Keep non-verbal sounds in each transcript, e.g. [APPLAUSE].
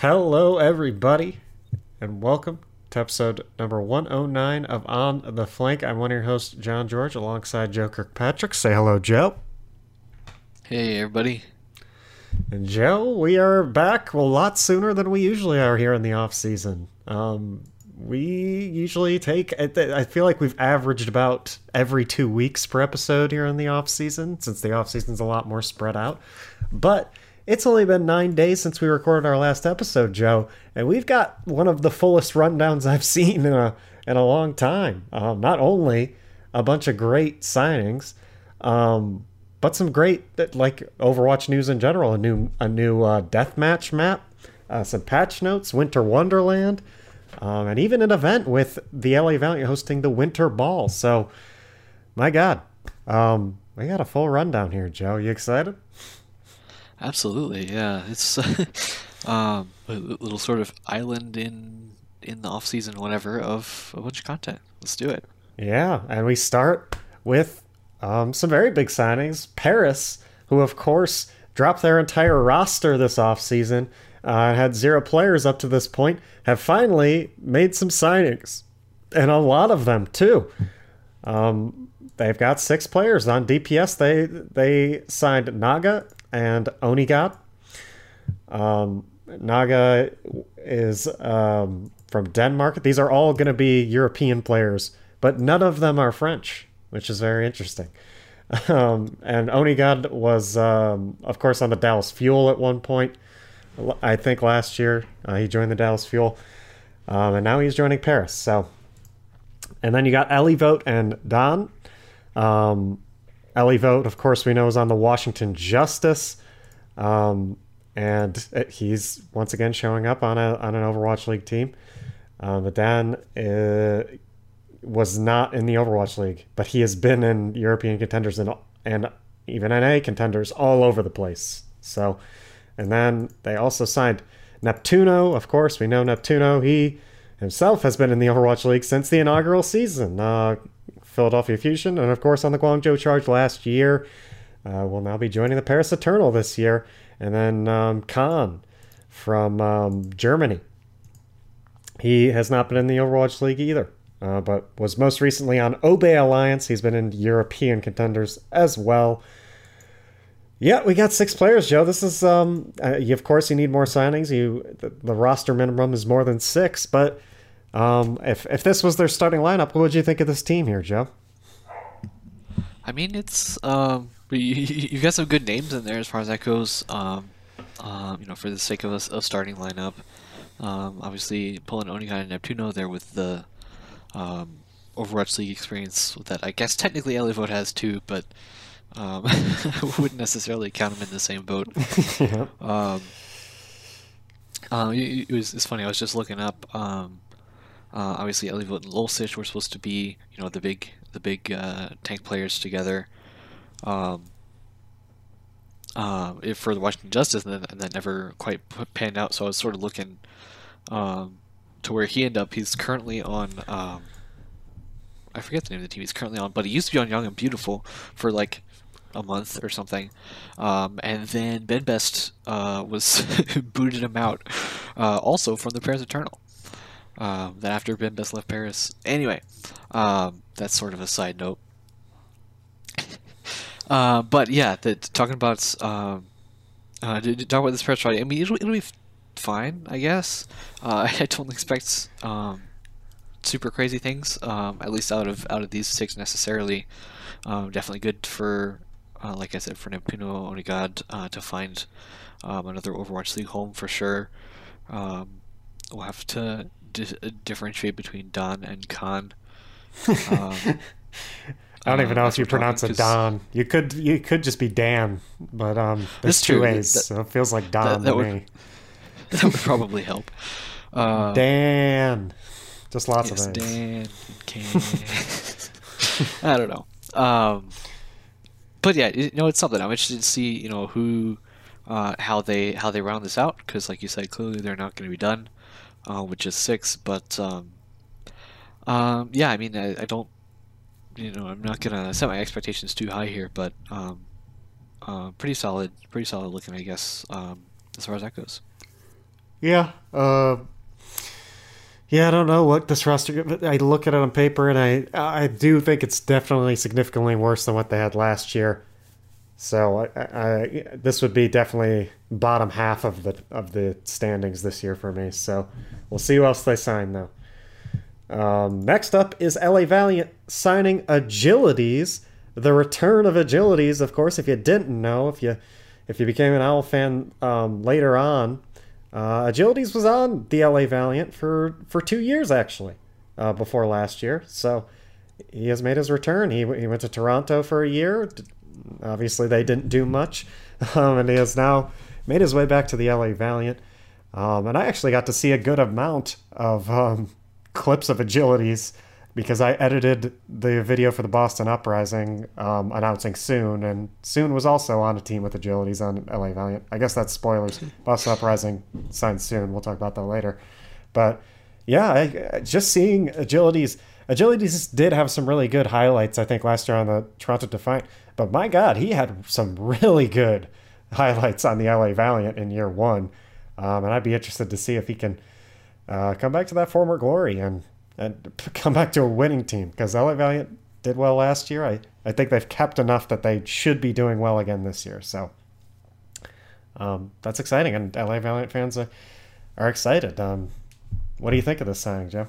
Hello, everybody, and welcome to episode number 109 of On the Flank. I'm one of your hosts, John George, alongside Joe Kirkpatrick. Say hello, Joe. Hey, everybody. And Joe, we are back a lot sooner than we usually are here in the off season. Um, we usually take. I feel like we've averaged about every two weeks per episode here in the off season, since the off season's a lot more spread out. But it's only been nine days since we recorded our last episode, Joe, and we've got one of the fullest rundowns [LAUGHS] I've seen in a in a long time. Um, not only a bunch of great signings, um, but some great like Overwatch news in general. A new a new uh, deathmatch map, uh, some patch notes, Winter Wonderland, um, and even an event with the LA Valiant hosting the Winter Ball. So, my God, um, we got a full rundown here, Joe. You excited? Absolutely, yeah. It's [LAUGHS] um, a little sort of island in in the off season, whatever, of a bunch of content. Let's do it. Yeah, and we start with um, some very big signings. Paris, who of course dropped their entire roster this offseason, uh, had zero players up to this point, have finally made some signings. And a lot of them, too. Um, they've got six players on DPS. They they signed Naga and Onigod. Um, Naga is um, from Denmark. These are all going to be European players, but none of them are French which is very interesting. [LAUGHS] Um, and Onigod was, um, of course, on the Dallas Fuel at one point. I think last year uh, he joined the Dallas Fuel, um, and now he's joining Paris. So, and then you got Ellie Vote and Don. Um, Ellie Vote, of course, we know is on the Washington Justice, um, and he's once again showing up on a on an Overwatch League team. Uh, but Dan uh, was not in the Overwatch League, but he has been in European contenders and and even NA contenders all over the place. So, and then they also signed Neptuno. Of course, we know Neptuno. He himself has been in the Overwatch League since the inaugural season. Uh, Philadelphia Fusion, and of course on the Guangzhou Charge last year. Uh, will now be joining the Paris Eternal this year. And then um, Khan from um, Germany. He has not been in the Overwatch League either uh, but was most recently on Obey Alliance. He's been in European contenders as well. Yeah, we got six players, Joe. This is, um, uh, you, of course, you need more signings. You, the, the roster minimum is more than six, but um, if if this was their starting lineup, what would you think of this team here, Joe? I mean, it's um, you, you've got some good names in there as far as that goes. Um, um, you know, for the sake of a, a starting lineup, um, obviously pulling Onigod and Neptuno there with the um, Overwatch League experience that I guess technically Elevote has too, but um, [LAUGHS] wouldn't necessarily count him in the same boat. [LAUGHS] yeah. um, uh, it, it, was it's funny. I was just looking up. Um, uh, obviously, Elevote and Lulcich were supposed to be, you know, the big the big uh, tank players together. Um, uh, for the Washington Justice, and then, and then never quite panned out. So I was sort of looking um, to where he ended up. He's currently on. Um, I forget the name of the team he's currently on, but he used to be on Young and Beautiful for like a month or something, um, and then Ben Best uh, was [LAUGHS] booted him out, uh, also from the Paris Eternal. Um, then after Best left Paris, anyway, um, that's sort of a side note. [LAUGHS] uh, but yeah, the, talking about um, uh, talk about this Paris I mean, it'll, it'll be fine, I guess. Uh, [LAUGHS] I don't expect um, super crazy things, um, at least out of out of these six necessarily. Um, definitely good for, uh, like I said, for Neptuno Onigod uh, to find um, another Overwatch League home for sure. Um, we'll have to di- differentiate between Don and Khan. Um, [LAUGHS] I don't even know uh, if you pronounce it Don. You could you could just be Dan, but um, there's two true. A's, that, so it feels like Don that, that to would, me. [LAUGHS] that would probably help. Uh, Dan. Just lots yes, of Dan. Can. [LAUGHS] I don't know. Um, but yeah, you know, it's something. I'm interested to see, you know, who, uh, how they how they round this out. Because, like you said, clearly they're not going to be done uh, with just six. But um, um, yeah, I mean, I, I, don't, you know, I'm not gonna set my expectations too high here, but um, uh, pretty solid, pretty solid looking, I guess, um, as far as that goes. Yeah. Uh, yeah, I don't know what this roster. I look at it on paper, and I I do think it's definitely significantly worse than what they had last year. So I, I, this would be definitely bottom half of the of the standings this year for me. So we'll see who else they sign though. Um, next up is LA Valiant signing Agilities. The return of Agilities, of course. If you didn't know, if you if you became an Owl fan um, later on, uh, Agilities was on the LA Valiant for for two years actually, uh, before last year. So he has made his return. He he went to Toronto for a year. Obviously, they didn't do much, [LAUGHS] um, and he has now made his way back to the LA Valiant. Um, and I actually got to see a good amount of um, [LAUGHS] clips of agilities because I edited the video for the Boston Uprising um, announcing Soon, and Soon was also on a team with agilities on LA Valiant. I guess that's spoilers. Boston Uprising signed Soon. We'll talk about that later. But yeah, I, just seeing agilities. Agilities did have some really good highlights, I think, last year on the Toronto Defiant. But my God, he had some really good [LAUGHS] highlights on the LA Valiant in year one. Um, and I'd be interested to see if he can uh, come back to that former glory and and [LAUGHS] come back to a winning team because LA Valiant did well last year. I, I think they've kept enough that they should be doing well again this year. So um, that's exciting, and LA Valiant fans are, are excited. Um, what do you think of this signing, Joe?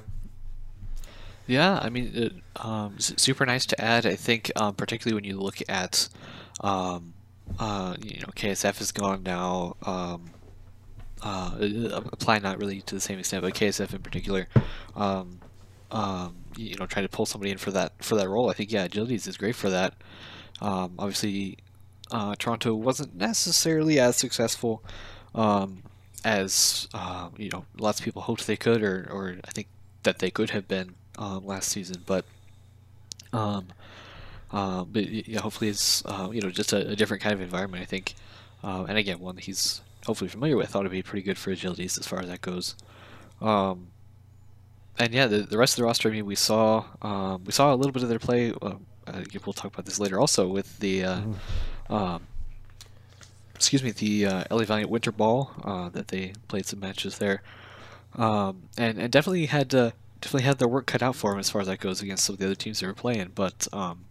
Yeah, I mean, it, um, super nice to add. I think, um, particularly when you look at, um, uh, you know, KSF is gone now. Um, uh, apply not really to the same extent, but KSF in particular, um, um, you know, trying to pull somebody in for that for that role. I think yeah, agilities is great for that. Um, obviously, uh, Toronto wasn't necessarily as successful um, as uh, you know lots of people hoped they could, or or I think that they could have been um, last season, but. Um, uh, but yeah, hopefully it's uh, you know just a, a, different kind of environment. I think, uh, and again, one he's hopefully familiar with, thought it'd be pretty good for agilities as far as that goes. Um, and yeah, the, the rest of the roster. I mean, we saw um, we saw a little bit of their play. Uh, we'll talk about this later, also with the uh, mm-hmm. um, excuse me, the uh, LA Valiant Winter Ball uh, that they played some matches there, um, and and definitely had to, definitely had their work cut out for them as far as that goes against some of the other teams they were playing. But um,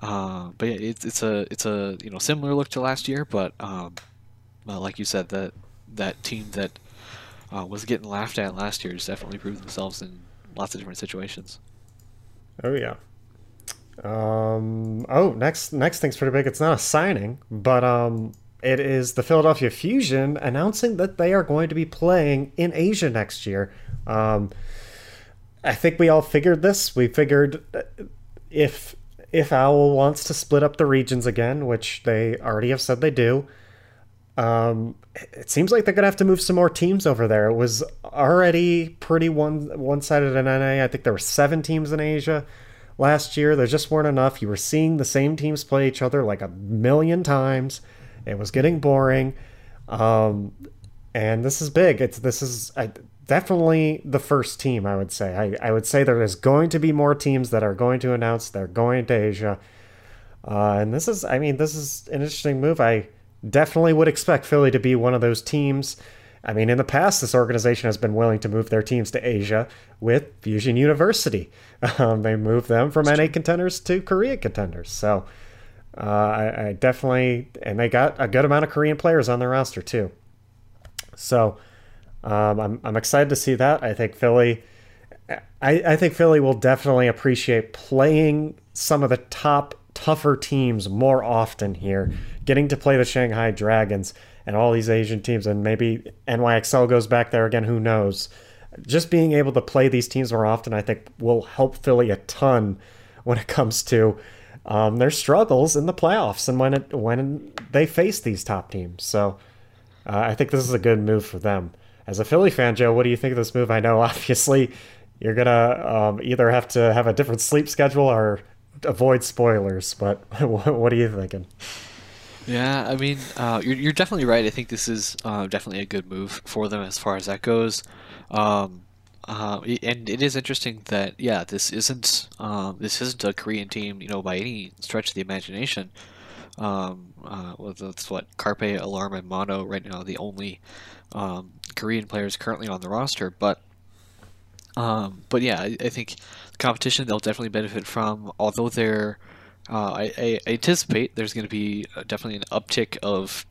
uh, but yeah, it's it's a it's a you know similar look to last year, but um, like you said, that that team that uh, was getting laughed at last year has definitely proved themselves in lots of different situations. Oh yeah. Um, oh, next next thing's pretty big. It's not a signing, but um, it is the Philadelphia Fusion announcing that they are going to be playing in Asia next year. Um, I think we all figured this. We figured if if Owl wants to split up the regions again, which they already have said they do, um, it seems like they're gonna have to move some more teams over there. It was already pretty one one sided in NA. I think there were seven teams in Asia last year. There just weren't enough. You were seeing the same teams play each other like a million times. It was getting boring. Um, and this is big. It's this is I, definitely the first team. I would say. I, I would say there is going to be more teams that are going to announce they're going to Asia. Uh, and this is, I mean, this is an interesting move. I definitely would expect Philly to be one of those teams. I mean, in the past, this organization has been willing to move their teams to Asia with Fusion University. [LAUGHS] Um, they moved them from NA contenders to Korea contenders. So uh, I, I, definitely, and they got a good amount of Korean players on their roster too. So um, I'm, I'm excited to see that. I think Philly, I, I think Philly will definitely appreciate playing some of the top tougher teams more often here, getting to play the Shanghai Dragons and all these Asian teams, and maybe NYXL goes back there again, who knows? Just being able to play these teams more often, I think, will help Philly a ton when it comes to um, their struggles in the playoffs and when it when they face these top teams. So uh, I think this is a good move for them. As a Philly fan, Joe, what do you think of this move? I know [LAUGHS] obviously you're gonna um, either have to have a different sleep schedule or avoid spoilers, but [LAUGHS] what are you thinking? Yeah, I mean, uh, you're, you're definitely right. I think this is uh, definitely a good move for them as far as that goes. Um, uh, and it is interesting that yeah, this isn't um, this isn't a Korean team, you know, by any stretch of the imagination. Um, uh, well, that's what Carpe, Alarm, and Mono right now the only um, Korean players currently on the roster, but um, but yeah, I, I think the competition they'll definitely benefit from. Although they're, uh, I, I anticipate there's going to be uh, definitely an uptick of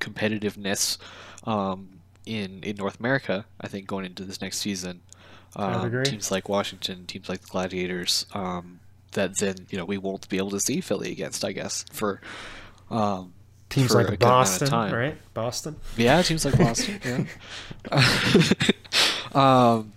competitiveness um, in in North America. I think going into this next season, um, teams like Washington, teams like the Gladiators, um, that then you know we won't be able to see Philly against. I guess for um, teams for like Boston, right? Boston. Yeah, teams like [LAUGHS] Boston. yeah. [LAUGHS] um,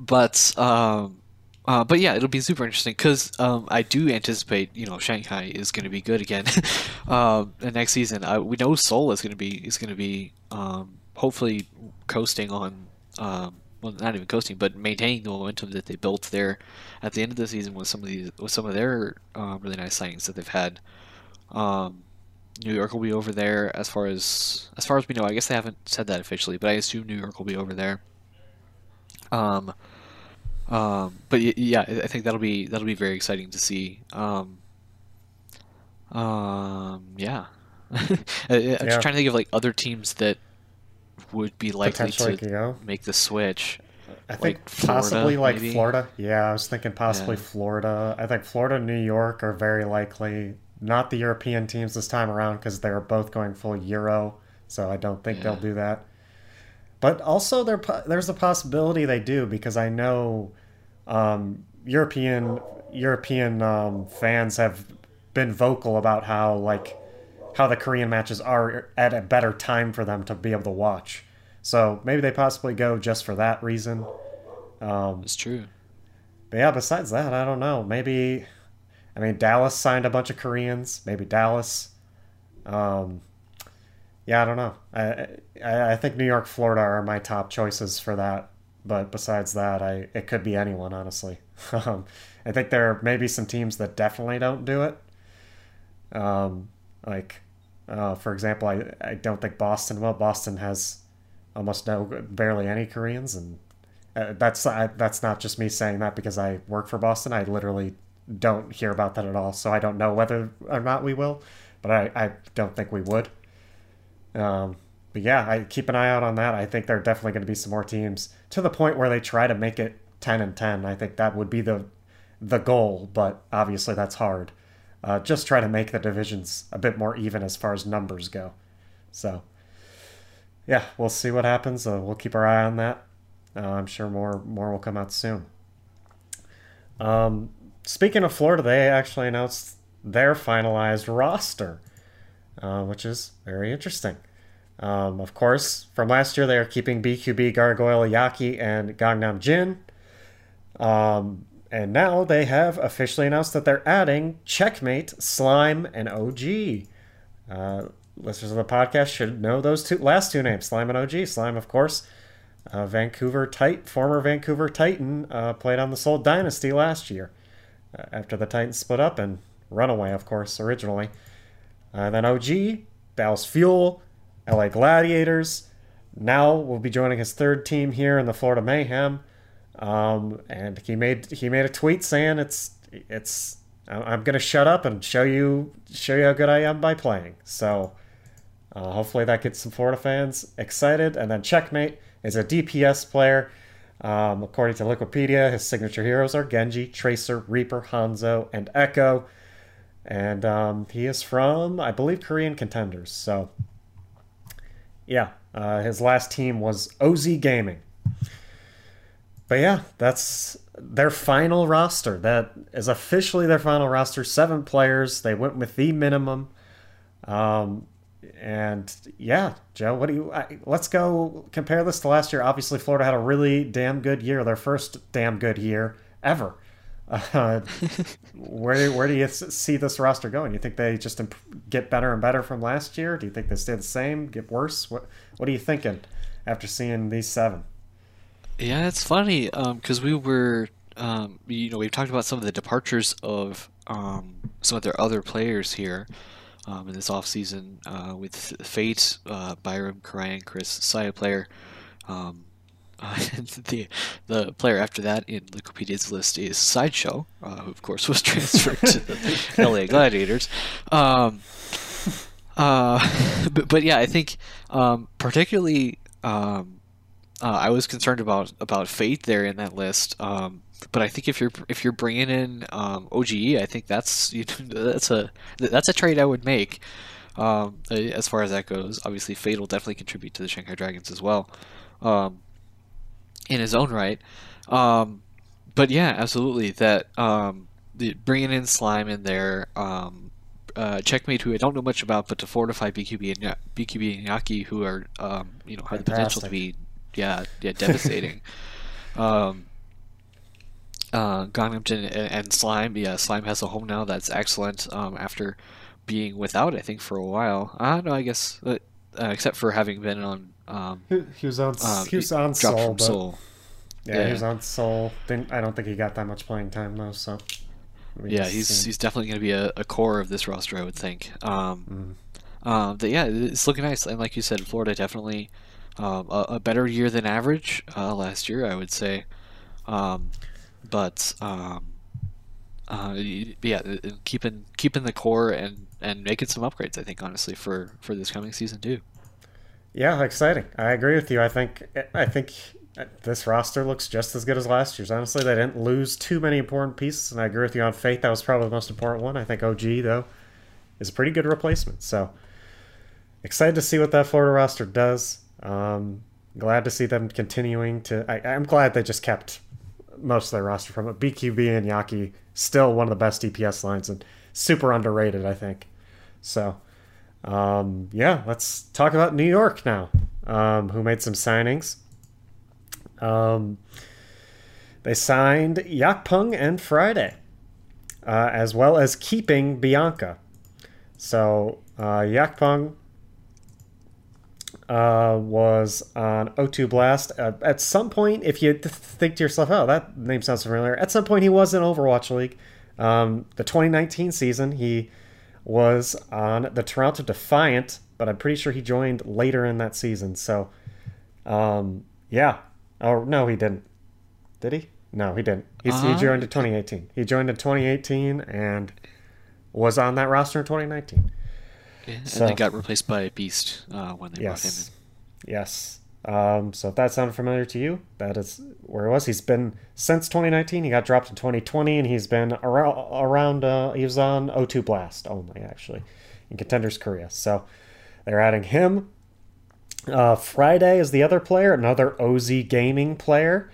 but um, uh, but yeah, it'll be super interesting because um, I do anticipate you know Shanghai is going to be good again. [LAUGHS] um, the next season, I, we know Seoul is going to be is going to be um, hopefully coasting on um, well not even coasting but maintaining the momentum that they built there at the end of the season with some of these with some of their uh, really nice signings that they've had. Um, New York will be over there as far as as far as we know. I guess they haven't said that officially, but I assume New York will be over there. Um, um, but yeah, I think that'll be that'll be very exciting to see. Um, um, yeah, [LAUGHS] I'm yeah. just trying to think of like other teams that would be likely to you know? make the switch. I think like possibly like maybe? Florida. Yeah, I was thinking possibly yeah. Florida. I think Florida and New York are very likely. Not the European teams this time around because they're both going full Euro, so I don't think yeah. they'll do that. But also, there there's a possibility they do because I know um, European European um, fans have been vocal about how like how the Korean matches are at a better time for them to be able to watch. So maybe they possibly go just for that reason. Um, it's true. But yeah, besides that, I don't know. Maybe, I mean, Dallas signed a bunch of Koreans. Maybe Dallas. Um, yeah, I don't know. I, I, I think New York, Florida are my top choices for that. But besides that, I it could be anyone, honestly. [LAUGHS] um, I think there may be some teams that definitely don't do it. Um, like, uh, for example, I, I don't think Boston will. Boston has almost no, barely any Koreans, and uh, that's I, that's not just me saying that because I work for Boston. I literally don't hear about that at all, so I don't know whether or not we will. But I, I don't think we would. Um, but yeah, I keep an eye out on that. I think there are definitely going to be some more teams to the point where they try to make it 10 and 10. I think that would be the the goal, but obviously that's hard. Uh, just try to make the divisions a bit more even as far as numbers go. So, yeah, we'll see what happens. Uh, we'll keep our eye on that. Uh, I'm sure more more will come out soon. Um, speaking of Florida, they actually announced their finalized roster, uh, which is very interesting. Um, of course, from last year, they are keeping BQB, Gargoyle, Yaki, and Gangnam Jin. Um, and now they have officially announced that they're adding Checkmate, Slime, and OG. Uh, listeners of the podcast should know those two last two names, Slime and OG. Slime, of course, uh, Vancouver Titan, former Vancouver Titan, uh, played on the Seoul Dynasty last year after the Titans split up and Runaway, of course, originally. Uh, then OG, Dallas Fuel, LA Gladiators. Now will be joining his third team here in the Florida Mayhem. Um, and he made he made a tweet saying it's it's I'm gonna shut up and show you show you how good I am by playing. So uh, hopefully that gets some Florida fans excited. And then Checkmate is a DPS player. Um, according to Wikipedia, his signature heroes are Genji, Tracer, Reaper, Hanzo, and Echo. And um, he is from, I believe, Korean contenders. So yeah, uh, his last team was OZ Gaming. But yeah, that's their final roster. That is officially their final roster. Seven players. They went with the minimum. Um, and yeah, Joe, what do you? I, let's go compare this to last year. Obviously, Florida had a really damn good year. Their first damn good year ever. Uh, [LAUGHS] where where do you see this roster going? You think they just imp- get better and better from last year? Do you think they stay the same, get worse? What what are you thinking after seeing these seven? Yeah, it's funny because um, we were, um, you know, we've talked about some of the departures of um, some of their other players here um, in this offseason uh, with Fate, uh, Byrem, Karayan, Chris, Saya player. Um, uh, [LAUGHS] the the player after that in Wikipedia's list is Sideshow, uh, who of course was [LAUGHS] transferred to the LA [LAUGHS] Gladiators. Um, uh, but, but, yeah, I think um, particularly um, uh, I was concerned about about fate there in that list. Um, but I think if you're if you're bringing in um, OGE, I think that's you know, [LAUGHS] that's a that's a trade I would make. Um, as far as that goes, obviously Fate will definitely contribute to the Shanghai Dragons as well, um, in his own right. Um, but yeah, absolutely that um, the, bringing in Slime in there, um, uh, Checkmate, who I don't know much about, but to fortify BQB and BQB and Yaki, who are um, you know have the potential to be yeah yeah devastating. [LAUGHS] uh, and, and, Slime, yeah, Slime has a home now. That's excellent. Um, after being without, I think for a while. I don't know. I guess uh, uh, except for having been on. Um, he, he, was on. Um, he was on Seoul, but, Seoul. Yeah, yeah, he was on Seoul. Didn't, I don't think he got that much playing time though. So. Yeah, he's he's definitely going to be a, a, core of this roster, I would think. Um, mm. um, but yeah, it's looking nice, and like you said, Florida definitely um, a, a, better year than average uh, last year, I would say. Um, but um, uh, yeah, keeping keeping the core and and making some upgrades. I think honestly for for this coming season too. Yeah, exciting. I agree with you. I think I think this roster looks just as good as last year's. Honestly, they didn't lose too many important pieces, and I agree with you on Fate. That was probably the most important one. I think OG though is a pretty good replacement. So excited to see what that Florida roster does. Um, glad to see them continuing to. I, I'm glad they just kept most of their roster from it. BQB and Yaki still one of the best DPS lines and super underrated, I think. So, um, yeah, let's talk about New York now, um, who made some signings. Um, they signed Yakpung and Friday, uh, as well as keeping Bianca. So, uh, Yakpung uh, was on O2 Blast. Uh, at some point, if you th- think to yourself, oh, that name sounds familiar, at some point he was in Overwatch League. Um, the 2019 season, he was on the Toronto Defiant, but I'm pretty sure he joined later in that season. So, um, yeah. Oh, no, he didn't. Did he? No, he didn't. Uh-huh. He joined in 2018. He joined in 2018 and was on that roster in 2019 and so, they got replaced by Beast uh, when they yes, brought him in. Yes. Um, so if that sounded familiar to you, that is where it was. He's been since 2019. He got dropped in 2020, and he's been around. around uh, he was on O2 Blast only, actually, in Contenders Korea. So they're adding him. Uh, Friday is the other player, another OZ Gaming player.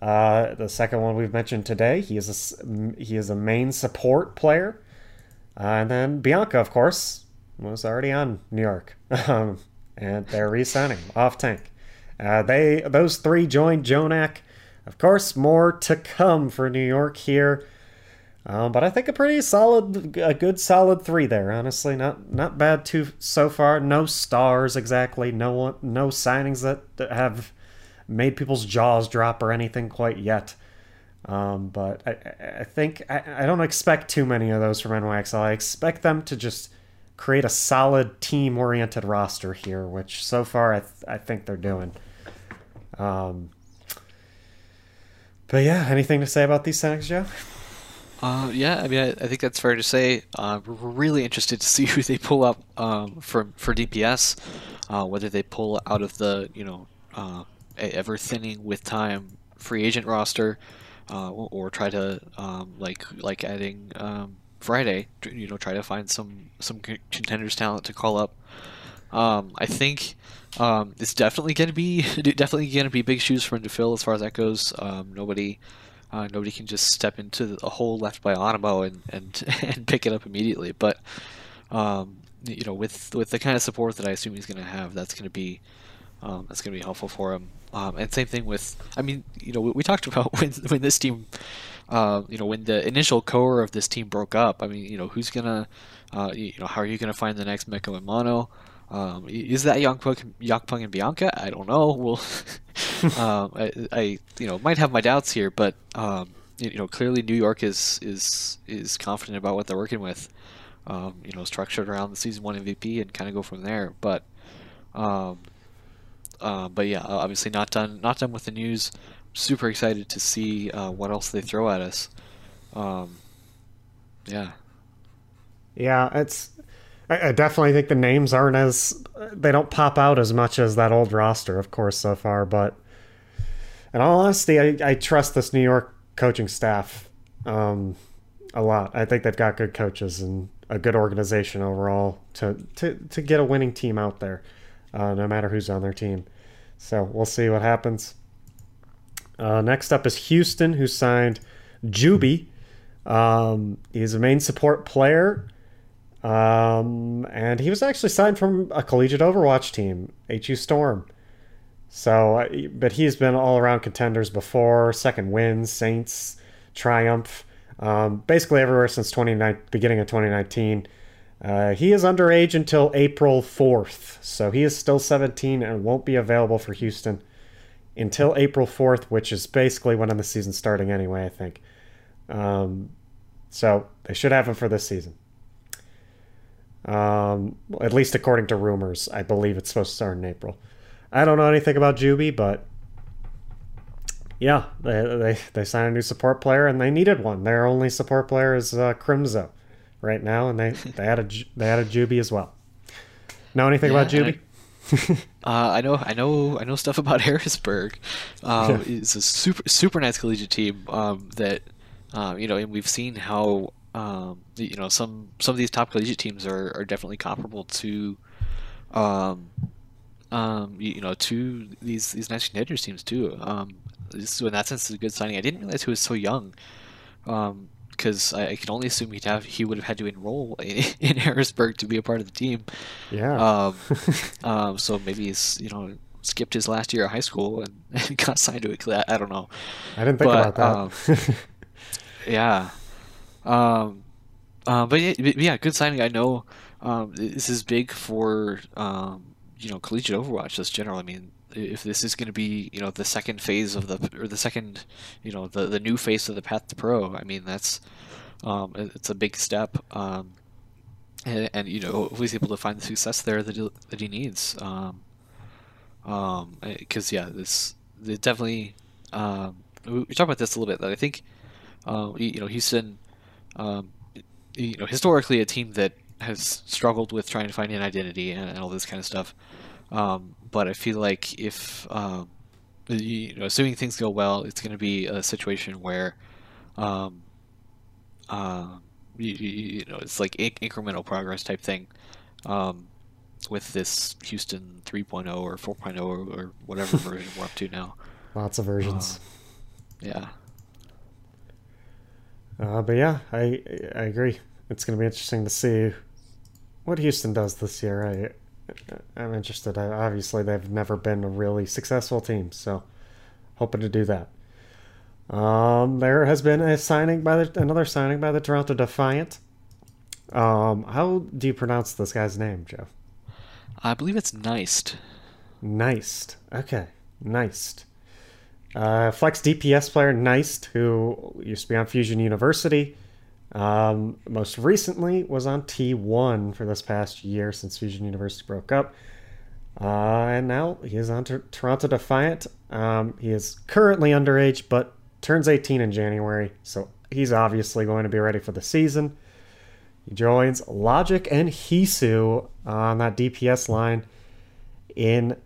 Uh, the second one we've mentioned today. He is a he is a main support player. Uh, and then Bianca, of course, was already on New York, [LAUGHS] um, and they're re-signing off tank. Uh, they those three joined JJoNak. Of course, more to come for New York here. Um, but I think a pretty solid, a good solid three there. Honestly, not not bad too so far. No stars exactly. No one, no signings that have made people's jaws drop or anything quite yet. Um, but I, I think I, I don't expect too many of those from NYXL. I expect them to just create a solid team oriented roster here, which so far I, th- I think they're doing. Um, but yeah, anything to say about these signings, Joe? Uh, yeah, I mean, I, I, think that's fair to say. Uh, we're really interested to see [LAUGHS] who they pull up um, for for DPS, uh, whether they pull out of the you know uh, ever thinning with time free agent roster, uh, or try to um, like like adding um, Friday, you know, try to find some some contenders talent to call up. Um, I think um, it's definitely going to be [LAUGHS] definitely going to be big shoes for him to fill as far as that goes. Um, nobody uh, nobody can just step into a hole left by Onimo and and [LAUGHS] and pick it up immediately. But um, you know, with with the kind of support that I assume he's going to have, that's going to be um, that's going to be helpful for him. Um, and same thing with, I mean, you know, we, we talked about [LAUGHS] when when this team uh, you know, when the initial core of this team broke up, I mean, you know, who's gonna, uh, you know, how are you gonna find the next Meko and Mano? Um, is that Yakpung and Bianca? I don't know. [LAUGHS] Well, [LAUGHS] um, I, I, you know, might have my doubts here, but um, you know, clearly New York is is is confident about what they're working with. Um, you know, structured around the season one MVP and kind of go from there. But, um, uh, but yeah, obviously not done not done with the news super excited to see uh, what else they throw at us. Um, yeah. Yeah, it's I, definitely think the names aren't as they don't pop out as much as that old roster, of course, so far. But in all honesty, I, I trust this New York coaching staff um, a lot. I think they've got good coaches and a good organization overall to to, to get a winning team out there, uh, no matter who's on their team. So we'll see what happens. Uh, next up is Houston, who signed Juby. Um, he's a main support player. Um, and he was actually signed from a collegiate Overwatch team, HU Storm. So, uh, but he's been all around contenders before, second wins, Saints, Triumph, um, basically everywhere since 29, beginning of 2019. Uh, he is underage until April 4th, so he is still 17 and won't be available for Houston until April 4th, which is basically when the season's starting anyway, I think. Um, so they should have him for this season. Um, at least according to rumors, I believe it's supposed to start in April. I don't know anything about Juby, but yeah, they, they, they signed a new support player and they needed one. Their only support player is uh, Crimzo right now, and they, they had a they had a Juby as well. Know anything yeah, about Juby? [LAUGHS] uh, I know, I know, I know stuff about [LAUGHS] Harrisburg. Um, it's a super, super nice collegiate team um, that, um, you know, and we've seen how, um, you know, some some of these top collegiate teams are, are definitely comparable to, um, um, you, you know, to these these nice contenders teams too. Um, this in that sense is a good signing. I didn't realize he was so young. Um, because I, I, can only assume he'd have he would have had to enroll in, [LAUGHS] in Harrisburg to be a part of the team. Yeah. Um, [LAUGHS] um, so maybe he's you know skipped his last year of high school and, [LAUGHS] and got signed to it. I, I don't know. I didn't think but, about that. um, yeah. Um, uh, but yeah, yeah, good signing. I know um, this is big for um, you know collegiate Overwatch just general. I mean, if this is going to be you know the second phase of the or the second you know the the new face of the path to pro, I mean that's um, it's a big step. Um, and, and, you know he's able to find the success there that he, that he needs. Um, um, because yeah, this it definitely um, we, we talked about this a little bit that I think uh, you know Houston, um, you know historically a team that has struggled with trying to find an identity and, and all this kind of stuff. Um, but I feel like if um, you know, assuming things go well, it's going to be a situation where, um, uh, you, you, know, it's like inc- incremental progress type thing. Um, with this Houston 3.0 or 4.0 or, or whatever [LAUGHS] version we're up to now. Lots of versions. Uh, yeah. Uh, but yeah, I I agree. It's going to be interesting to see what Houston does this year. I'm interested. Obviously, they've never been a really successful team, so hoping to do that. Um, there has been a signing by the another signing by the Toronto Defiant. Um, how do you pronounce this guy's name, Jeff? I believe it's Neist. Neist. Okay, Neist. Uh, Flex DPS player Neist, who used to be on Fusion University. Um, most recently was on T1 for this past year since Fusion University broke up. Uh, and now he is on Toronto Defiant. Um, he is currently underage, but turns 18 in January, so he's obviously going to be ready for the season. He joins Logic and Hisu on that DPS line in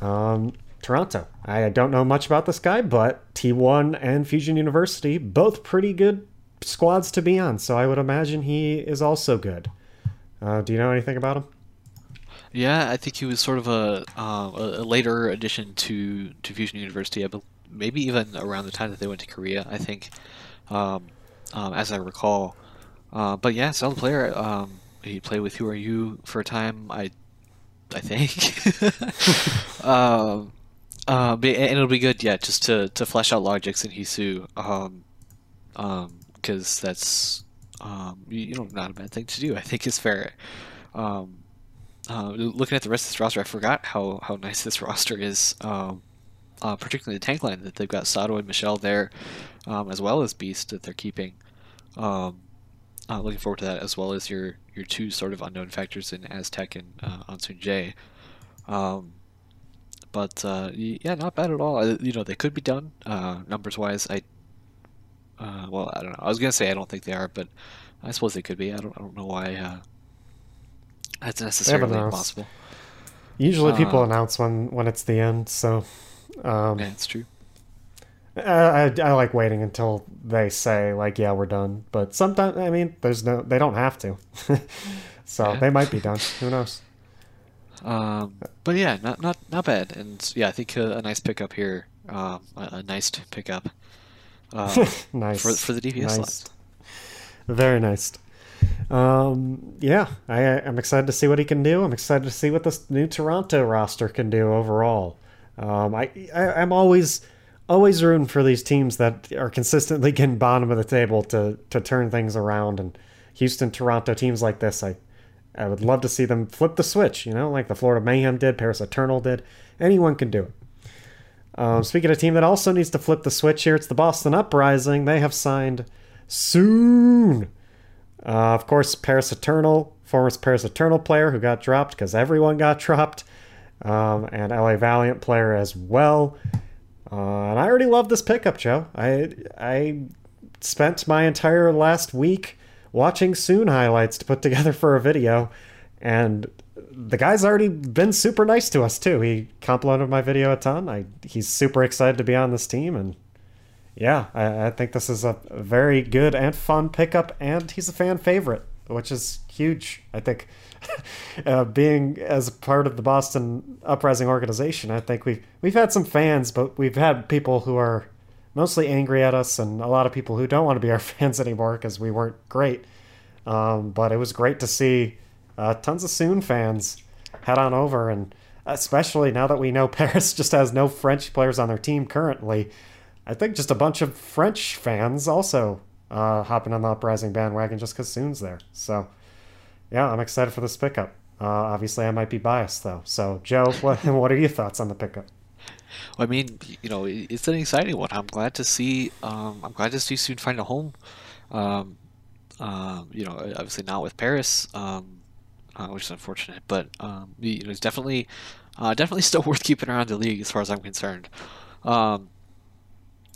um, Toronto. I don't know much about this guy, but T1 and Fusion University, both pretty good squads to be on, so I would imagine he is also good. Uh, do you know anything about him? Yeah, I think he was sort of a, uh, a later addition to, to Fusion University. I maybe even around the time that they went to Korea. I think, um, um, as I recall. Uh, but yeah, solid player. Um, he played with Who Are You for a time. I, I think. [LAUGHS] um, uh, and it'll be good, yeah, just to, to flesh out Logics and Hisu. Um, um, because that's um, you know not a bad thing to do. I think is fair. Um, uh, looking at the rest of this roster, I forgot how, how nice this [LAUGHS] roster is. Um, uh, particularly the tank line that they've got Sato and Michelle there, um, as well as Beast that they're keeping. Um, uh, looking forward to that, as well as your your two sort of unknown factors in Aztec and uh, Ansun J. Um, but uh, yeah, not bad at all. Uh, you know, they could be done uh, numbers wise. I uh, well, I don't know. I was gonna say I don't think they are, but I suppose they could be. I don't. I don't know why. Uh, That's necessarily impossible. Usually, people Uh, announce when when it's the end. So, um, Yeah, it's true. I, I I like waiting until they say like, yeah, we're done. But sometimes, I mean, there's no, they don't have to. [LAUGHS] so Yeah. they might be done. Who knows? Um, but yeah, not not not bad, and yeah, I think a, a nice pickup here, um, a, a nice pickup uh, [LAUGHS] nice for for the DPS nice. Very nice. Um, yeah, I, I'm excited to see what he can do. I'm excited to see what this new Toronto roster can do overall. Um, I, I I'm always always rooting for these teams that are consistently [LAUGHS] getting bottom of the table to to turn things around. And Houston, Toronto teams like this, I I would love to see them flip the switch. You know, like the Florida Mayhem did, Paris Eternal did. Anyone can do it. Um, speaking of a team that also needs to flip the switch here, it's the Boston Uprising. They have signed soon. Uh, of course, Paris Eternal, former Paris Eternal player who got dropped because everyone got [LAUGHS] dropped, um, and LA Valiant player as well. Uh, and I already love this pickup, Joe. I I spent my entire last week watching Soon highlights to put together for a video, and the guy's already been super nice to us too. He complimented my video a ton. I he's super excited to be on this team, and yeah, I, I think this is a very good and fun pickup, and he's a fan favorite, which is huge. I think [LAUGHS] uh, being as part of the Boston Uprising organization, I think we've we've had some fans, but we've had people who are mostly angry at us, and a lot of people who don't want to be our [LAUGHS] fans anymore because we weren't great. Um, but it was great to see uh, tons of Soon fans head on over, and especially now that we know [LAUGHS] Paris just has no French players on their team currently. I think just a bunch of French fans also uh, hopping on the uprising bandwagon just because Soon's there. So, yeah, I'm excited for this pickup. Uh, obviously, I might be biased though. So, Joe, [LAUGHS] what what are your thoughts on the pickup? Well, I mean, you know, it's an exciting one. I'm glad to see. Um, I'm glad to see Soon find a home. Um, um, you know, obviously not with Paris, um, uh, which is unfortunate. But um, it's definitely, uh, definitely [LAUGHS] still worth keeping around the league as far as I'm concerned. Um,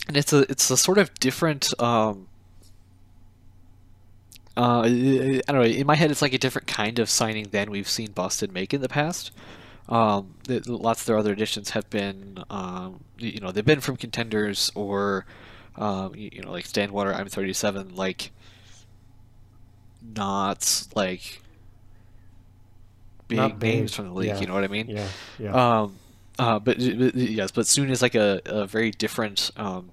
and it's a it's a sort of different. Um, uh, I don't know. In my head, it's like a different kind of signing than we've seen Boston make in the past. Um, lots of their other additions have been, um, you know, they've been from contenders or, um, you know, like Stanwater, I'm 37, like, not like big big, names from the league. yeah. You know what I mean? Yeah, yeah. Um, uh, but, but yes, but Soon is like a, a very different um,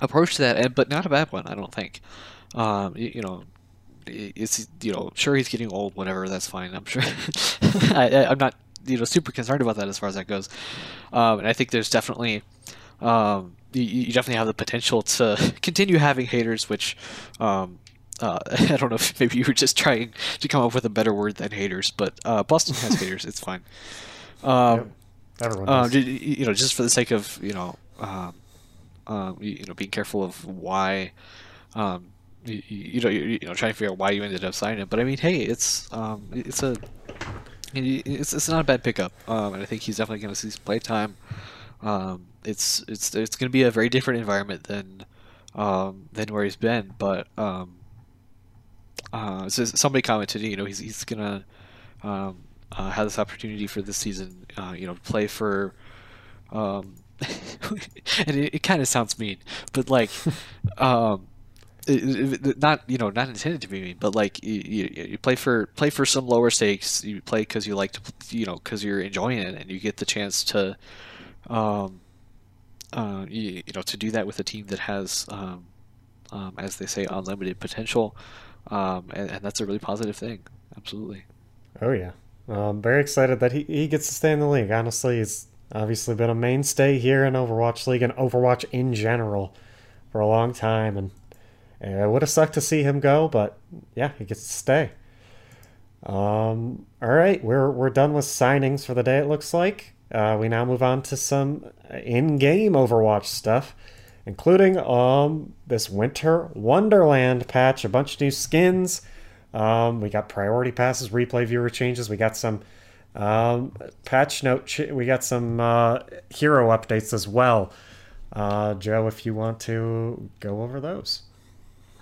approach to that, and but not a bad one, I don't think. Um, you, you know, it's you know, sure he's getting old, whatever, that's fine. I'm sure. [LAUGHS] I, I, I'm not you know super concerned about that as far as that goes. Um, and I think there's definitely. Um, you, you definitely have the potential to [LAUGHS] continue having haters, which um, uh, [LAUGHS] I don't know if maybe you were just trying to come up with a better word than haters, but uh, Boston has [LAUGHS] haters. It's fine. Um, Yep. Everyone um, you know, just for the sake of you know, um, um, you, you know, being careful of why, um, you, you know, you, you know, trying to figure out why you ended up signing it. But I mean, hey, it's um, it's a, it's it's not a bad pickup, um, and I think he's definitely going to see some play time. Um, it's it's it's going to be a very different environment than um, than where he's been, but um, uh, so somebody commented, you know, he's he's gonna um, uh, have this opportunity for this season, uh, you know, play for, um, [LAUGHS] and it, it kind of sounds mean, but like, [LAUGHS] um, it, it- not you know not intended to be mean, but like you, you, you play for play for some lower stakes. You play because you like to, you know, because you're enjoying it, and you get the chance to, um, uh, you, you know, to do that with a team that has, um, um, as they say, unlimited potential, um, and, and that's a really positive thing. Absolutely. Oh yeah, um, very excited that he, he gets to stay in the league. Honestly, he's obviously been a mainstay here in Overwatch League and Overwatch in general for a long time, and uh, it would have sucked to see him go, but yeah, he gets to stay. Um, all right, we're we're done with signings for the day. It looks like uh, we now move on to some in-game Overwatch stuff, including um this Winter Wonderland patch, a bunch of new skins. Um, we got priority passes, replay viewer changes. We got some um, patch note. Ch- we got some uh, hero updates as well. Uh, Joe, if you want to go over those.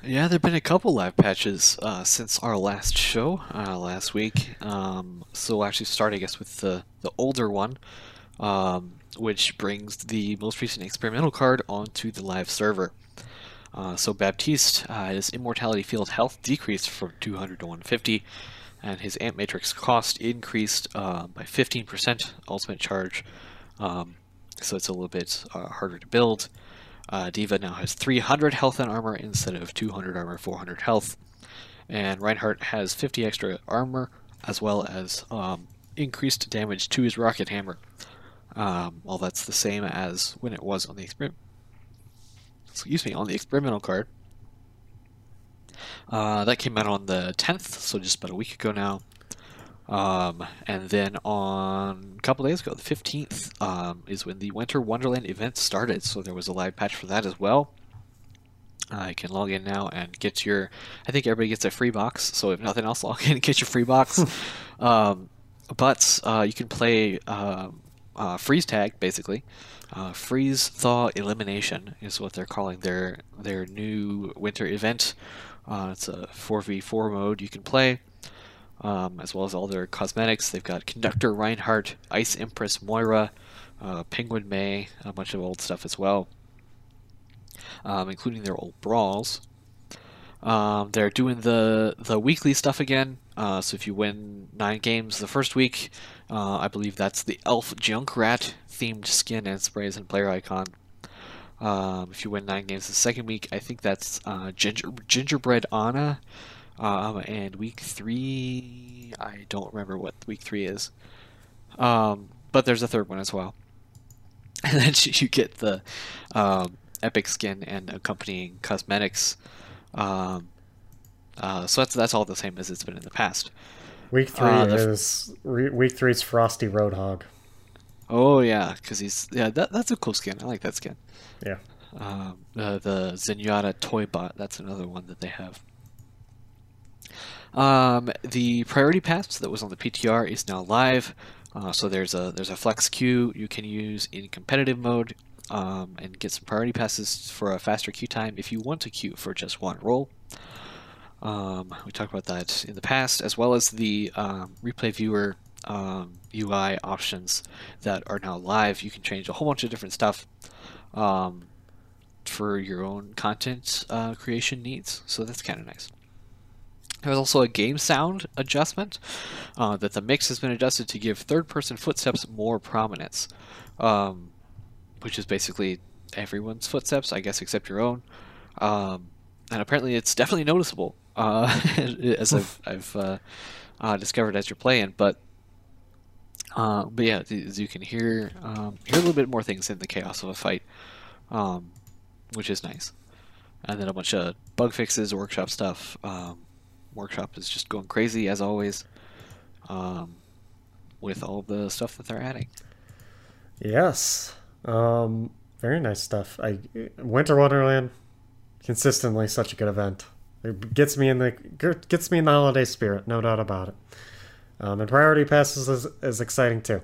Yeah, there've been a couple live patches uh, since our last show uh, last week. Um, so we'll actually start, I guess, with the the older one, um, which brings the most recent experimental card onto the live server. Uh, so Baptiste, uh, his immortality field health decreased from 200 to 150, and his amp matrix cost increased uh, by 15% ultimate charge. Um, so it's a little bit uh, harder to build. Uh, D.Va now has 300 health and armor instead of 200 armor, 400 health. And Reinhardt has 50 extra armor as well as um, increased damage to his rocket hammer. Um, all that's the same as when it was on the experiment. Excuse me, on the experimental card. Uh, that came out on the 10th, so just about a week ago now. Um, and then on a couple days ago, the 15th, um, is when the Winter Wonderland event started. So there was a live patch for that as well. I can log in now and get your. I think everybody gets a free box. So if nothing else, [LAUGHS] log in and get your free box. [LAUGHS] um, but uh, you can play uh, uh, freeze tag basically. Uh, freeze thaw elimination is what they're calling their their new winter event. Uh, it's a 4v4 mode you can play um, as well as all their cosmetics. They've got Conductor Reinhardt, Ice Empress Moira, uh, Penguin Mei, a bunch of old stuff as well, um, including their old brawls. Um, they're doing the the weekly stuff again. Uh, so if you win nine games the first week, uh, I believe that's the Elf Junkrat themed skin and sprays and player icon. Um, if you win nine games the second week, I think that's uh, Ginger, Gingerbread Ana um, and week three, I don't remember what week three is. Um, but there's a third one as well. [LAUGHS] And then [LAUGHS] you get the um, epic skin and accompanying cosmetics. Um, uh, so that's that's all the same as it's been in the past. Week three uh, is week three is Frosty Roadhog. Oh yeah, because he's yeah that, that's a cool skin. I like that skin. Yeah. Um, uh, the Zenyatta Toy Bot. That's another one that they have. Um, the priority pass that was on the PTR is now live. Uh, so there's a there's a flex queue you can use in competitive mode um, and get some priority passes for a faster queue time if you want to queue for just one role. Um, we talked about that in the past, as well as the um, replay viewer um, UI options that are now live. You can change a whole bunch of different stuff um, for your own content uh, creation needs. So that's kind of nice. There's also a game sound adjustment uh, that the mix has been adjusted to give third-person footsteps more prominence, um, which is basically everyone's footsteps, I guess, except your own. Um, and apparently, it's definitely noticeable uh, [LAUGHS] as I've, I've uh, uh, discovered as you're playing. But uh, but yeah, as you can hear um, hear a little bit more things in the chaos of a fight, um, which is nice. And then a bunch of bug fixes, workshop stuff. Um, workshop is just going crazy as always um, with all the stuff that they're adding. Yes, um, very nice stuff. I Winter Wonderland consistently such a good event. It gets me in the gets me in the holiday spirit, no doubt about it. Um, and priority passes is, is exciting too.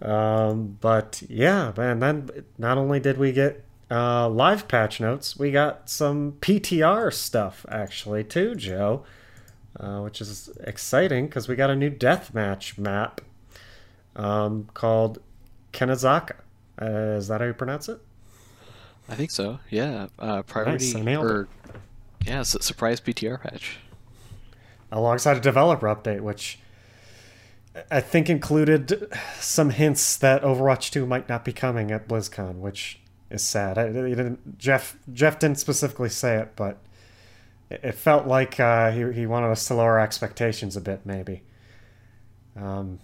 Um, but yeah, man, then not only did we get uh, live patch notes, we got some PTR stuff actually too, Joe, uh, which is exciting because we got a new deathmatch map um, called Kanezaka. Uh, is that how you pronounce it? I think so. Yeah, uh, priority nice, or yeah, it's a surprise PTR patch alongside a developer update, which I think included some hints that Overwatch 2 might not be coming at BlizzCon, which is sad. I, didn't, Jeff Jeff didn't specifically say it, but it felt like uh, he he wanted us to lower expectations a bit, maybe. Um,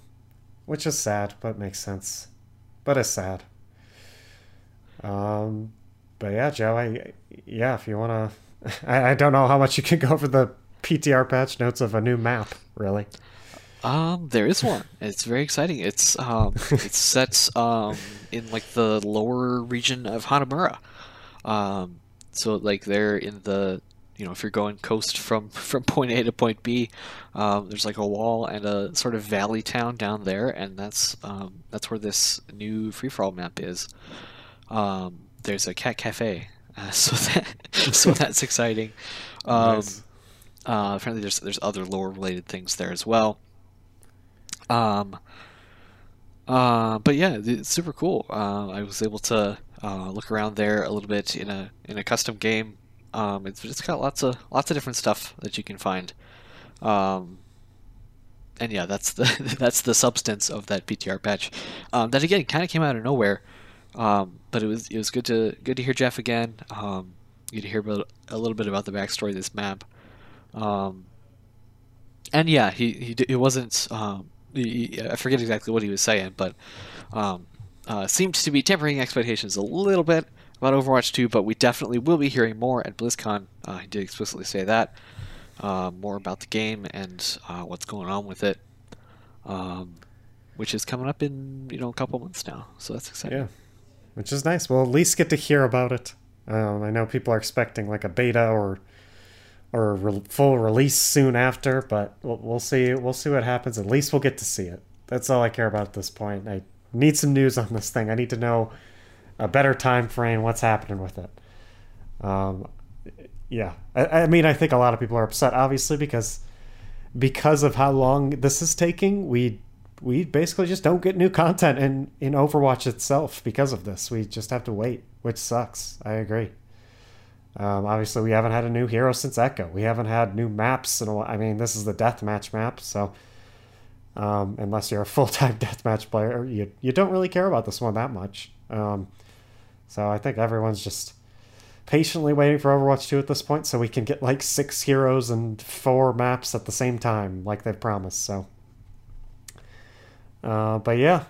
which is sad, but makes sense. But it's sad. Um, but yeah, Joe, I yeah, if you wanna, [LAUGHS] I, I don't know how much you can go over the PTR patch notes of a new map, really. Um, there is one. It's very exciting. It's um, it's [LAUGHS] set um in like the lower region of Hanamura. Um, so like they're in the you know if you're going coast from [LAUGHS] from point A to point B, um, there's like a wall and a sort of valley town down there, and that's um, that's where this new free for all map is. Um, there's a cat cafe uh, [LAUGHS] so that so that's exciting. [LAUGHS] Um, Nice. uh, apparently, there's there's other lore related things there as well. Um, uh, but yeah, it's super cool. Uh, I was able to uh, look around there a little bit in a in a custom game. Um, it's it's got lots of lots of different stuff that you can find. Um, and yeah, that's the [LAUGHS] that's the substance of that PTR patch. Um, that again kind of came out of nowhere, um, but it was it was good to good to hear Jeff again. Um, good to hear about, a little bit about the backstory of this map. Um, and yeah, he he wasn't. Um, he, he- I forget exactly what he was saying, but um, uh, seemed to be tempering expectations a little bit about Overwatch 2. But we definitely will be hearing more at BlizzCon. Uh, he did explicitly say that. Uh, more about the game and uh, what's going on with it, um, which is coming up in you know a couple months now. So that's exciting. Yeah, which is nice. We'll at least get to hear about it. Um, I know people are expecting like a beta or or re- full release soon after, but we'll, we'll see. We'll see what happens. At least we'll get to see it. That's all I care about at this point. I need some news on this thing. I need to know a better time frame. What's happening with it? Um, yeah, I, I mean, I think a lot of people are upset, obviously, because because of how long this is taking. We we basically just don't get new content in in Overwatch itself because of this. We just have to wait, which sucks. I agree. Um, obviously, we haven't had a new hero since Echo. We haven't had new maps in a while. I mean, this is the deathmatch map, so um, unless you're a [LAUGHS] full time deathmatch player, you you don't really care about this one that much. Um, so I think everyone's just patiently waiting for Overwatch 2 at this point, so we can get like six heroes and four maps at the same time, like they've promised. So, uh, but yeah.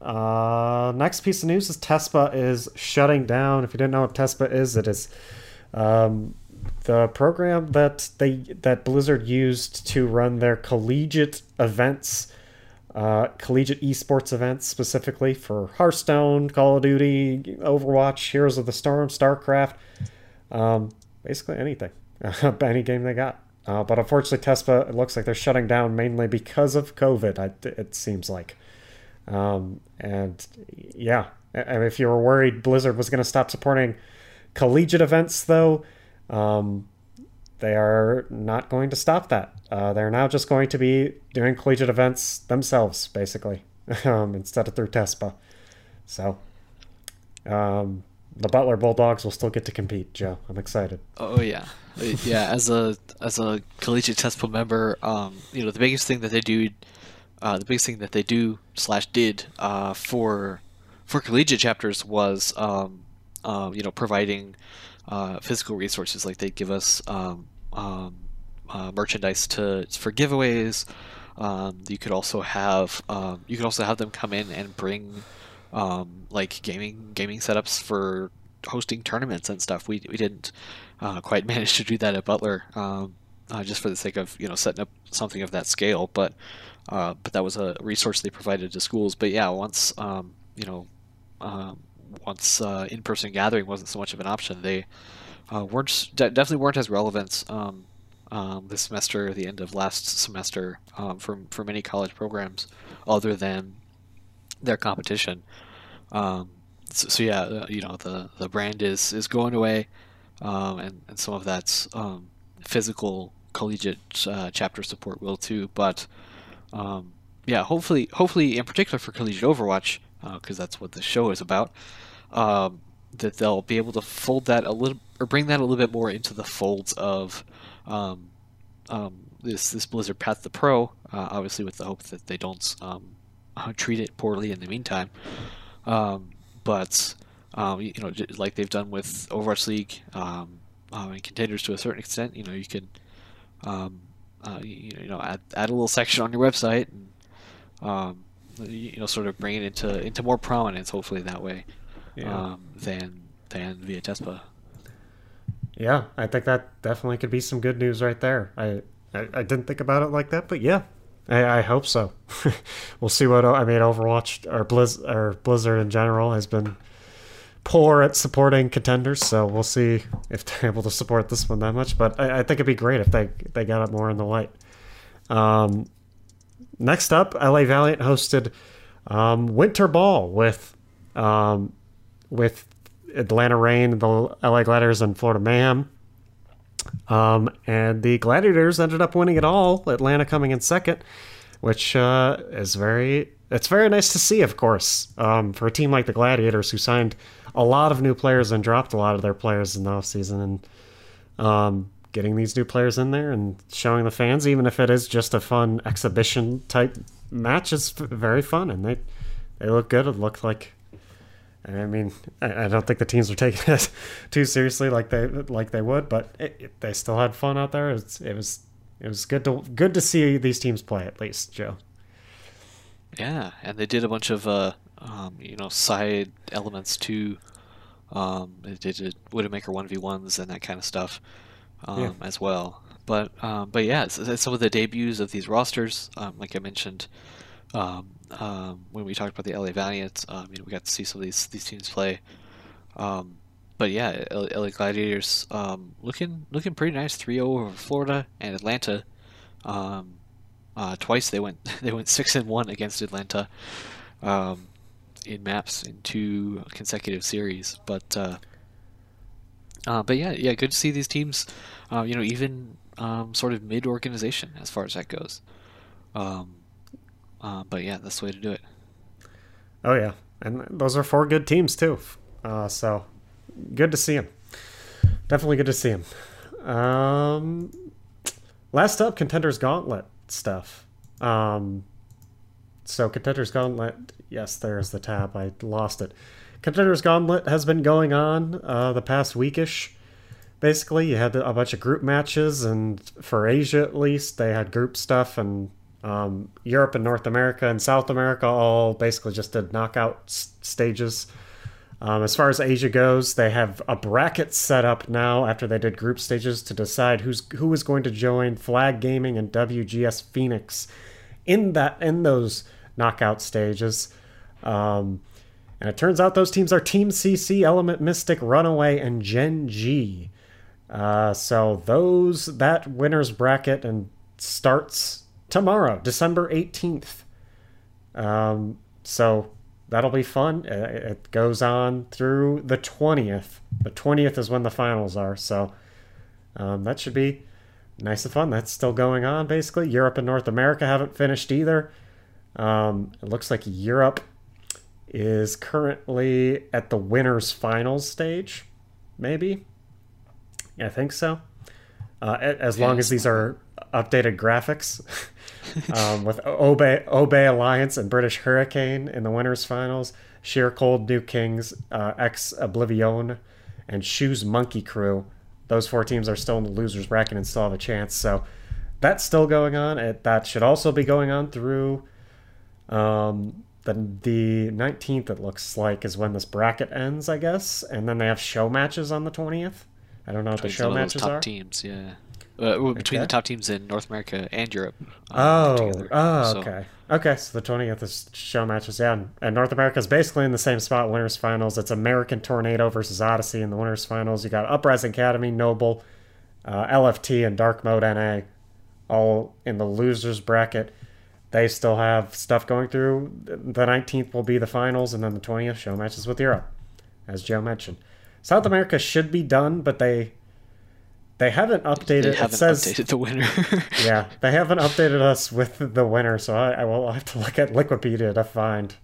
Uh, next piece of news is Tespa is shutting down. If you didn't know what Tespa is, it is um, the program that they that Blizzard used to run their collegiate events, uh, collegiate esports events specifically for Hearthstone, Call of Duty, Overwatch, Heroes of the Storm, StarCraft, um, basically anything, [LAUGHS] any game they got. Uh, but unfortunately, Tespa it looks like they're shutting down mainly because of COVID. It seems like. Um, and yeah, and if you were worried Blizzard was going to stop supporting collegiate events, though, um, they are not going to stop that. Uh, they're now just going to be doing collegiate events themselves, basically, [LAUGHS] um, instead of through TESPA. So, um, the Butler Bulldogs will still get to compete, Joe. I'm excited. Oh yeah, yeah. As a as a collegiate TESPA member, um, you know the biggest thing that they do, uh, the biggest thing that they do slash did uh, for for collegiate chapters was um, uh, you know providing uh, physical resources. Like they give us um, um, uh, merchandise to for giveaways. Um, you could also have um, you could also have them come in and bring um, like gaming gaming setups for hosting tournaments and stuff. We we didn't uh, quite [LAUGHS] manage to do that at Butler, um, uh, just for the sake of you know setting up something of that scale. But uh, but that was a resource they provided to schools. But yeah, once um, you know um, once uh, in-person gathering wasn't so much of an option, they uh, weren't de- definitely weren't as relevant um, um, this semester, the end of last semester, um, for for many college programs, other than their competition. Um, so, so yeah, uh, you know the the brand is is going away, um, and and some of that's um, physical collegiate uh, chapter support will too. But um, yeah, hopefully, hopefully in particular for collegiate Overwatch, because that's what the show is about, um, that they'll be able to fold that a little or bring that a little bit more into the folds of um, this this Blizzard Path to Pro. Uh, obviously, with the hope that they don't um, uh, treat it poorly in the meantime. Um, but um, you, know, like they've done with Overwatch League um, um, and contenders to a certain extent, you know, you can um, uh, you, you know add, add a little section on your website and um, you know sort of bring it into into more prominence. Hopefully that way um, than than via TESPA. Yeah, I think that definitely could be some good news right there. I I, I didn't think about it like that, but yeah, I, I hope so. [LAUGHS] we'll see what I mean. Overwatch or Blizz or Blizzard in general has been poor at supporting contenders, so we'll see if they're [LAUGHS] able to support this one that much. But I, I think it'd be great if they they got it more in the light. Um, next up, LA Valiant hosted um, Winter Ball with um, with Atlanta Rain, the LA Gladiators, and Florida Mayhem. Um, and the Gladiators ended up winning it all. Atlanta coming in second, which uh, is very it's very nice to see, of course, um, for a team like the Gladiators who signed a lot of new players and dropped a lot of their players in the offseason and um, getting these new players in there and showing the fans, even if it is just a fun exhibition type match, is very fun and they they look good. It looked like. I mean, I, don't think the teams were taking [LAUGHS] it too seriously like they like they would, but it, it, they still had fun out there. It was, it was it was good to good to see these teams play at least, Joe. Yeah, and they did a bunch of uh, um, you know side elements too. Um, they did Widowmaker one v ones and that kind of stuff um, yeah. as well. But um, but yeah, some of the debuts of these rosters, um, like I mentioned, um, um, when we talked about the LA Valiant, um, you know, we got to see some of these these teams play. Um, but yeah, LA Gladiators um, looking looking pretty nice. 3-0 over Florida and Atlanta. Um, uh, twice they went [LAUGHS] they went six and one against Atlanta um, in maps in two consecutive series. But uh, uh, but yeah, yeah, good to see these teams. Uh, you know, even um, sort of mid organization as far as that goes. Um, uh, but yeah, that's the way to do it. Oh yeah, and those are four good teams too. Uh, so good to see them. Definitely good to see them. Um, last up, contenders gauntlet stuff. Um, so contenders gauntlet. Yes, there's the tab. I lost it. Contenders Gauntlet has been going on uh, the past weekish. Basically, you had a bunch of group matches, and for Asia at least, they had group stuff, and um, Europe and North America and South America all basically just did knockout s- stages. Um, as far as Asia goes, they have a bracket set up now after they did group stages to decide who's who is going to join Flag Gaming and WGS Phoenix in that in those knockout stages. Um, and it turns out those teams are Team CC, Element Mystic, Runaway, and Gen G. Uh, so those that winners bracket and starts tomorrow, December 18th. Um, so that'll be fun. Uh, it goes on through the 20th. The 20th is when the finals are. So um, that should be nice and fun. That's still going on, basically. Europe and North America haven't finished either. Um, it looks like Europe is currently at the winners finals stage, maybe. I think so. Uh, as long as these are updated graphics. [LAUGHS] um, with Obey, Obey Alliance and British Hurricane in the winners finals, Sheer Cold, New Kings, uh, X Oblivion, and Shoes Monkey Crew. Those four teams are still in the losers bracket and still have a chance. So that's still going on. It, that should also be going on through um, the the 19th. It looks like is when this bracket ends, I guess, and then they have show matches on the 20th. I don't know what the show matches top are. Teams, yeah uh, between okay. the top teams in North America and Europe. Um, oh, together. oh, so. okay, okay. So the twentieth is show matches, yeah, and North America is basically in the same spot. Winners finals. It's American Tornado versus Odyssey in the winners finals. You got Uprising Academy, Noble, uh, LFT, and Dark Mode NA, all in the losers bracket. They still have stuff going through. The nineteenth will be the finals, and then the twentieth show matches with Europe, as Joe mentioned. South America should be done, but they they haven't updated. They haven't it says, updated the winner. [LAUGHS] yeah, they haven't updated us with the winner, so I, I, will have to look at Liquipedia to find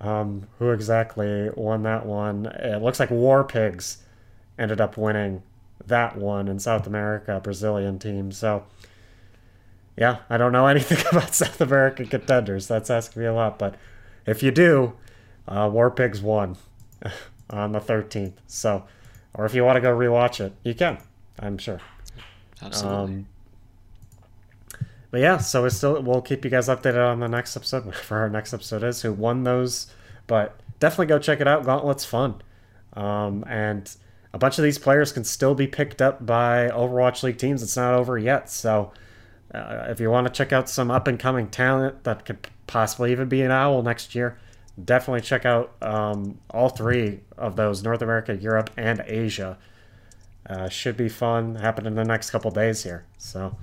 um, who exactly won that one. It looks like War Pigs ended up winning that one in South America, Brazilian team. So, yeah, I don't know [LAUGHS] anything about South American contenders. That's asking me a lot, but if you do, uh, War Pigs won [LAUGHS] on the 13th. So, or if you want to go rewatch it, you can. I'm sure. Absolutely. Um, but yeah, so we still we'll keep you guys updated on the next episode, [LAUGHS] whatever our next episode is, who won those. But definitely go check it out. Gauntlet's fun, um, and a bunch of these players can still be picked up by Overwatch League teams. It's not over yet, so uh, if you want to check out some up and coming talent that could possibly even be an owl next year, definitely check out um, all three of those: North America, Europe, and Asia. Uh, should be fun. Happen in the next couple days here. So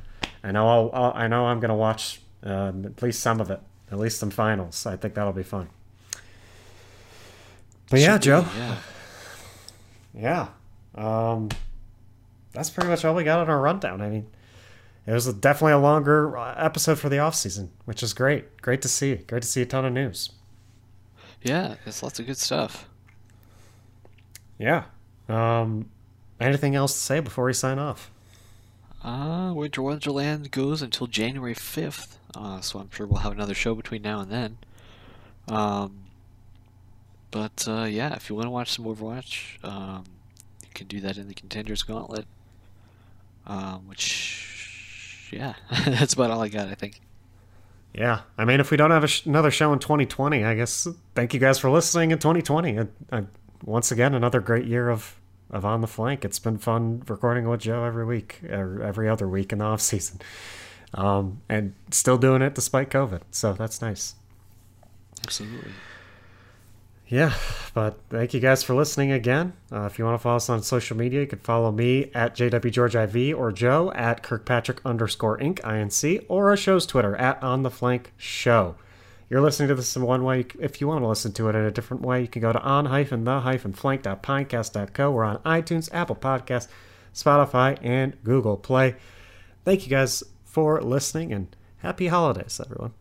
I know I'll, I'll i know I'm gonna watch uh, at least some of it, at least some finals. I think that'll be fun. But should yeah, be, Joe. Yeah. yeah, um, that's pretty much all we got on our rundown. I mean, it was definitely a longer uh, episode for the off season, which is great. Great to see. Great to see a ton of news. Yeah, it's lots of good stuff. Yeah. Um, anything else to say before we sign off? Uh, Winter Wonderland goes until January 5th, uh, so I'm sure we'll have another show between now and then. Um, but uh, yeah, if you want to watch some Overwatch, um, you can do that in the Contenders Gauntlet. Um, which, yeah, [LAUGHS] that's about all I got, I think. Yeah, I mean, if we don't have sh- another show in 2020, I guess thank you guys for listening in 2020. I, I, once again, another great year of of on the flank. It's been fun recording with Joe every week, or every other week in the [LAUGHS] off season, um, and still doing it despite COVID. So that's nice. Absolutely. Yeah, but thank you guys for listening again. Uh, if you want to follow us on social media, you can follow me at JWGeorgeIV or Joe at Kirkpatrick underscore Inc. INC or our show's Twitter at On the Flank Show. You're listening to this in one way. If you want to listen to it in a different way, you can go to on-the-flank.pinecast.co. We're on iTunes, Apple Podcasts, Spotify, and Google Play. Thank you guys for listening and happy holidays, everyone.